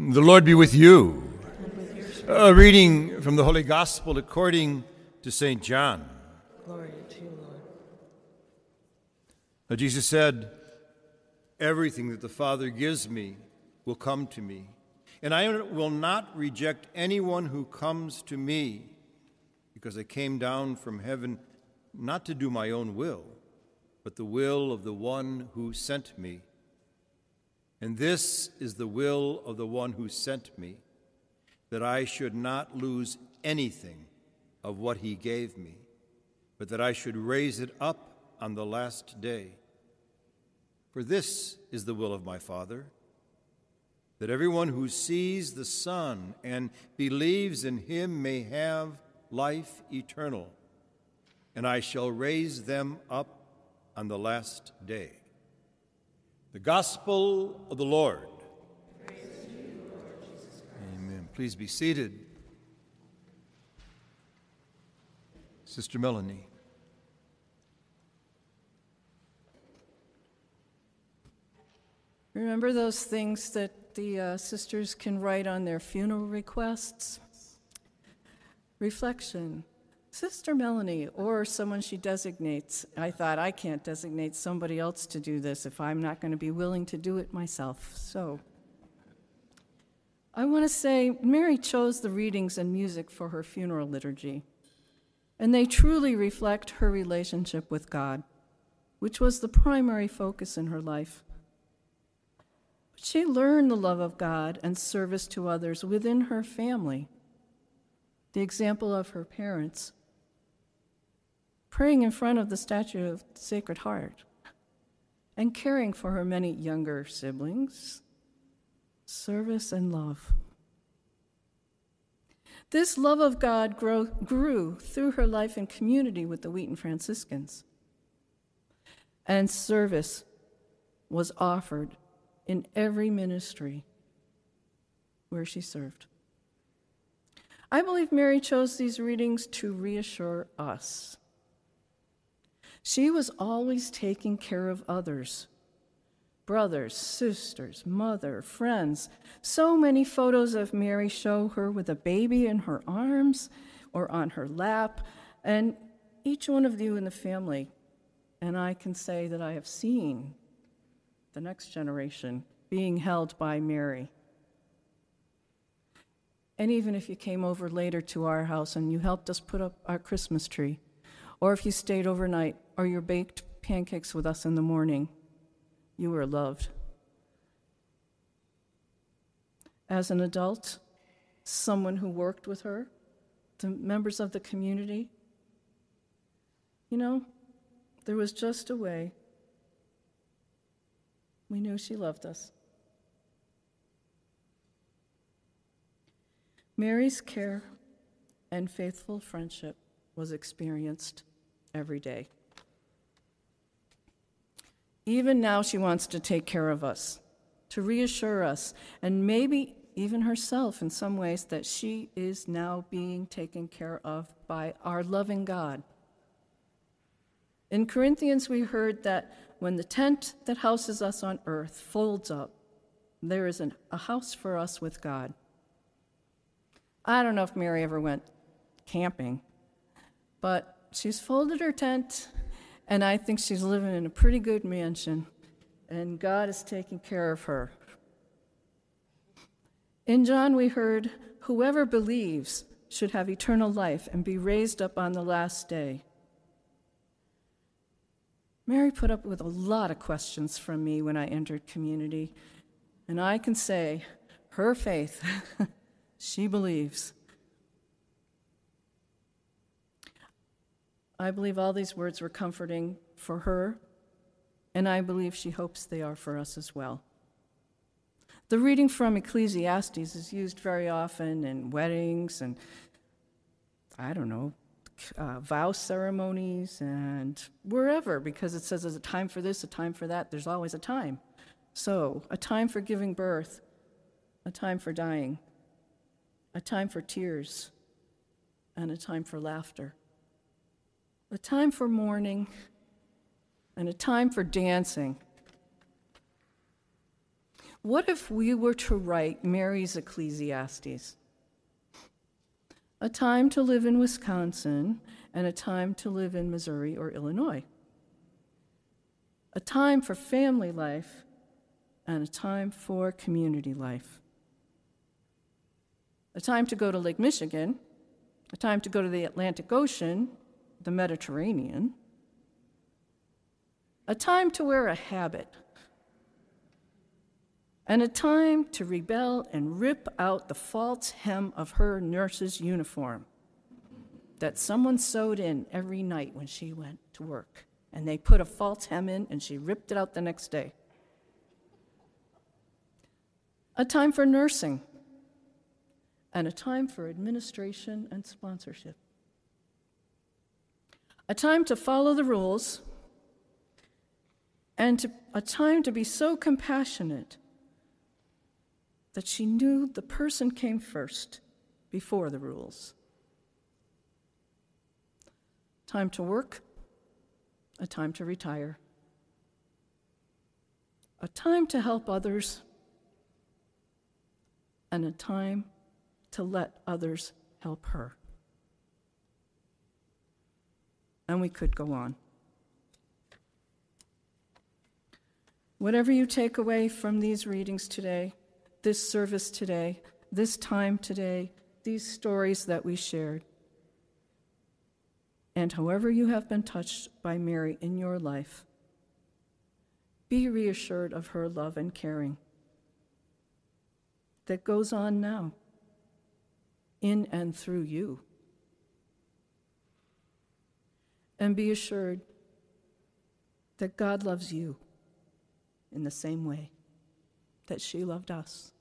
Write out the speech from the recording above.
The Lord be with you. A reading from the Holy Gospel according to St. John. Glory to you, Lord. Now, Jesus said, Everything that the Father gives me will come to me, and I will not reject anyone who comes to me, because I came down from heaven not to do my own will, but the will of the one who sent me. And this is the will of the one who sent me, that I should not lose anything of what he gave me, but that I should raise it up on the last day. For this is the will of my Father, that everyone who sees the Son and believes in him may have life eternal, and I shall raise them up on the last day. The Gospel of the Lord. Amen. Please be seated. Sister Melanie. Remember those things that the uh, sisters can write on their funeral requests? Reflection. Sister Melanie, or someone she designates. I thought I can't designate somebody else to do this if I'm not going to be willing to do it myself. So I want to say Mary chose the readings and music for her funeral liturgy, and they truly reflect her relationship with God, which was the primary focus in her life. She learned the love of God and service to others within her family. The example of her parents praying in front of the statue of the Sacred Heart, and caring for her many younger siblings, service and love. This love of God grow, grew through her life in community with the Wheaton Franciscans, and service was offered in every ministry where she served. I believe Mary chose these readings to reassure us she was always taking care of others brothers, sisters, mother, friends. So many photos of Mary show her with a baby in her arms or on her lap, and each one of you in the family, and I can say that I have seen the next generation being held by Mary. And even if you came over later to our house and you helped us put up our Christmas tree, or if you stayed overnight or you baked pancakes with us in the morning, you were loved. As an adult, someone who worked with her, the members of the community, you know, there was just a way we knew she loved us. Mary's care and faithful friendship was experienced every day. Even now, she wants to take care of us, to reassure us, and maybe even herself in some ways that she is now being taken care of by our loving God. In Corinthians, we heard that when the tent that houses us on earth folds up, there is an, a house for us with God. I don't know if Mary ever went camping, but she's folded her tent and I think she's living in a pretty good mansion, and God is taking care of her. In John, we heard, Whoever believes should have eternal life and be raised up on the last day. Mary put up with a lot of questions from me when I entered community, and I can say, her faith, she believes. I believe all these words were comforting for her, and I believe she hopes they are for us as well. The reading from Ecclesiastes is used very often in weddings and, I don't know, uh, vow ceremonies and wherever, because it says there's a time for this, a time for that. There's always a time. So, a time for giving birth, a time for dying, a time for tears, and a time for laughter a time for mourning, and a time for dancing. What if we were to write Mary's Ecclesiastes? A time to live in Wisconsin and a time to live in Missouri or Illinois. A time for family life and a time for community life. A time to go to Lake Michigan, a time to go to the Atlantic Ocean, the Mediterranean, a time to wear a habit, and a time to rebel and rip out the false hem of her nurse's uniform that someone sewed in every night when she went to work. And they put a false hem in, and she ripped it out the next day. A time for nursing, and a time for administration and sponsorship. A time to follow the rules, and to, a time to be so compassionate that she knew the person came first before the rules. Time to work, a time to retire, a time to help others, and a time to let others help her. And we could go on. Whatever you take away from these readings today, this service today, this time today, these stories that we shared, and however you have been touched by Mary in your life, be reassured of her love and caring that goes on now in and through you. And be assured that God loves you in the same way that she loved us.